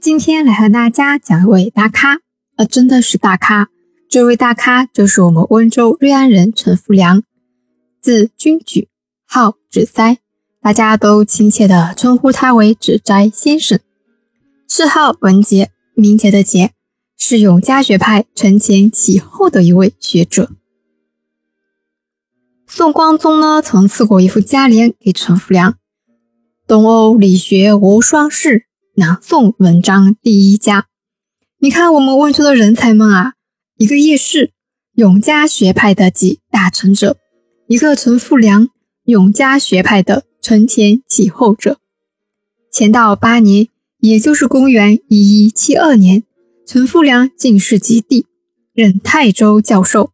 今天来和大家讲一位大咖，呃，真的是大咖。这位大咖就是我们温州瑞安人陈福良，字君举，号芷斋，大家都亲切地称呼他为芷斋先生。谥号文杰，名杰的杰，是永嘉学派承前启后的一位学者。宋光宗呢，曾赐过一副佳联给陈福良：“东欧理学无双士。”南宋文章第一家，你看我们温州的人才们啊，一个叶氏，永嘉学派的集大成者；一个陈复良，永嘉学派的承前启后者。乾道八年，也就是公元一一七二年，陈复良进士及第，任泰州教授。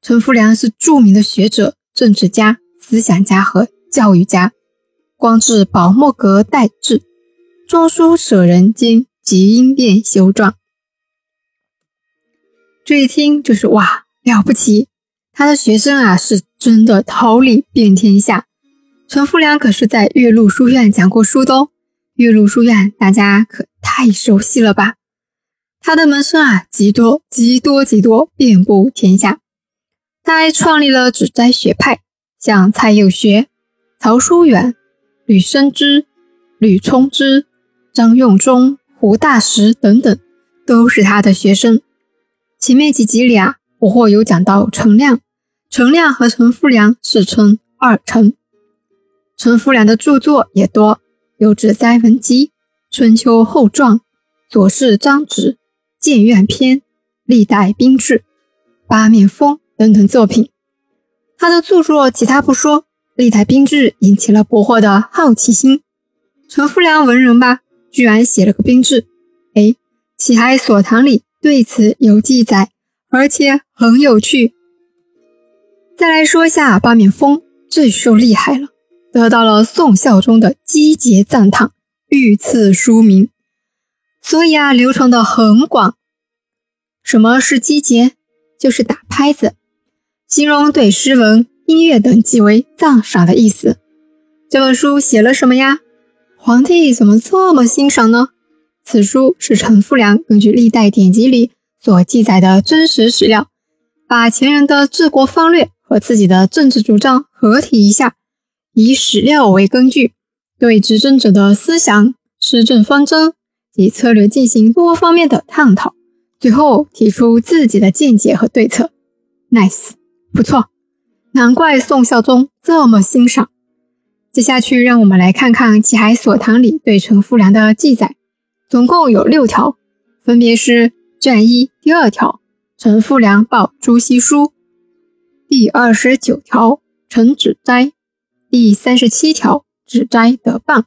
陈复良是著名的学者、政治家、思想家和教育家。官至宝墨阁待制。中书舍人兼集英殿修撰，这一听就是哇了不起！他的学生啊是真的桃李遍天下。陈复良可是在岳麓书院讲过书的哦，岳麓书院大家可太熟悉了吧？他的门生啊极多极多极多，遍布天下。他还创立了指斋学派，像蔡佑学、曹叔远、吕生之、吕聪之。张用忠、胡大石等等都是他的学生。前面几集里啊，我或有讲到陈亮，陈亮和陈复良世称二陈。陈复良的著作也多，有《指斋文集》《春秋后传》《左氏章直》《谏院篇》《历代兵制》《八面风》等等作品。他的著作其他不说，《历代兵制》引起了伯获的好奇心。陈复良文人吧。居然写了个兵制，哎，《启海所堂》里对此有记载，而且很有趣。再来说一下八面风，这就厉害了，得到了宋孝宗的积节赞叹，御赐书名，所以啊，流传的很广。什么是积节？就是打拍子，形容对诗文、音乐等极为赞赏的意思。这本书写了什么呀？皇帝怎么这么欣赏呢？此书是陈复良根据历代典籍里所记载的真实史料，把前人的治国方略和自己的政治主张合体一下，以史料为根据，对执政者的思想、施政方针及策略进行多方面的探讨，最后提出自己的见解和对策。Nice，不错，难怪宋孝宗这么欣赏。接下去，让我们来看看《启海所堂》里对陈复良的记载，总共有六条，分别是卷一第二条《陈复良报朱熹书》，第二十九条陈子斋，第三十七条子斋得棒，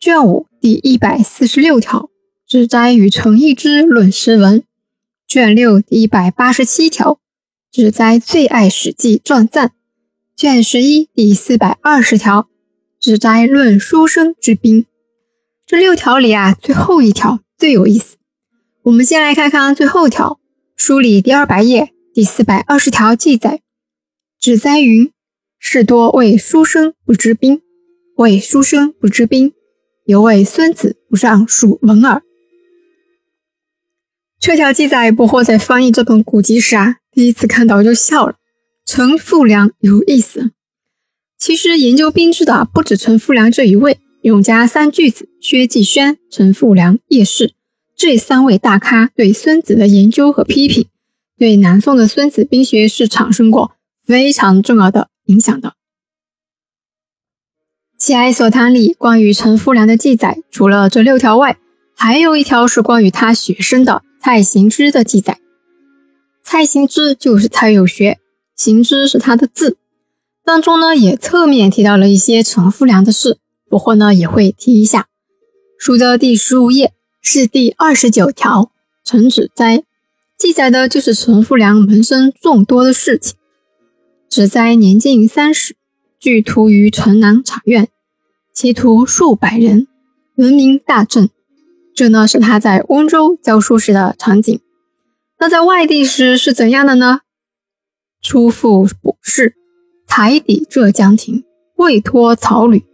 卷五第一百四十六条子斋与陈义之论诗文，卷六第一百八十七条子斋最爱《史记》传赞，卷十一第四百二十条。指斋论书生之兵，这六条里啊，最后一条最有意思。我们先来看看最后条，书里第二百页第四百二十条记载：指斋云：“士多为书生不知兵，为书生不知兵，犹为孙子不上数文耳。”这条记载，不惑在翻译这本古籍时啊，第一次看到就笑了。陈复良有意思。其实研究兵制的不止陈复良这一位，永嘉三巨子薛继轩、陈复良、叶氏这三位大咖对孙子的研究和批评，对南宋的孙子兵学是产生过非常重要的影响的。《齐哀所谈》里关于陈复良的记载，除了这六条外，还有一条是关于他学生的蔡行之的记载。蔡行之就是蔡有学，行之是他的字。当中呢，也侧面提到了一些陈复良的事，不过呢，也会提一下。书的第十五页是第二十九条，陈子斋记载的就是陈复良门生众多的事情。子哉年近三十，聚徒于城南茶院，其徒数百人，闻名大振。这呢是他在温州教书时的场景。那在外地时是怎样的呢？初赴博士。台抵浙江亭，未托草履。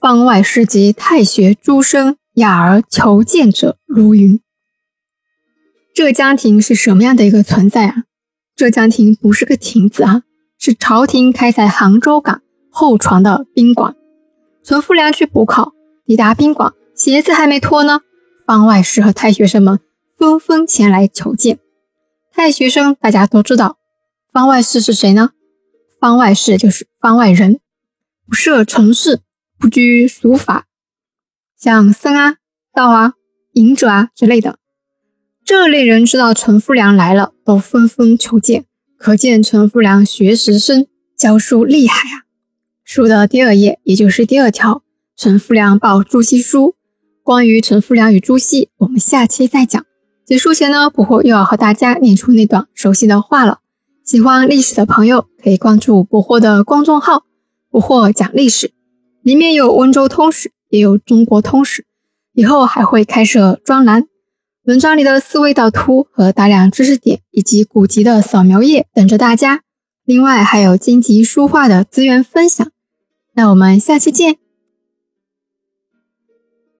方外士及太学诸生雅而求见者如云。浙江亭是什么样的一个存在啊？浙江亭不是个亭子啊，是朝廷开在杭州港后船的宾馆。陈福良去补考，抵达宾馆，鞋子还没脱呢，方外士和太学生们纷纷前来求见。太学生大家都知道，方外士是谁呢？方外事就是方外人，不涉尘世，不拘俗法，像僧啊、道啊、隐者啊之类的。这类人知道陈夫良来了，都纷纷求见，可见陈夫良学识深，教书厉害啊。书的第二页，也就是第二条，陈夫良报朱熹书。关于陈夫良与朱熹，我们下期再讲。结束前呢，不惑又要和大家念出那段熟悉的话了。喜欢历史的朋友可以关注不惑的公众号“不惑讲历史”，里面有温州通史，也有中国通史。以后还会开设专栏，文章里的思维导图和大量知识点以及古籍的扫描页等着大家。另外还有荆棘书画的资源分享。那我们下期见。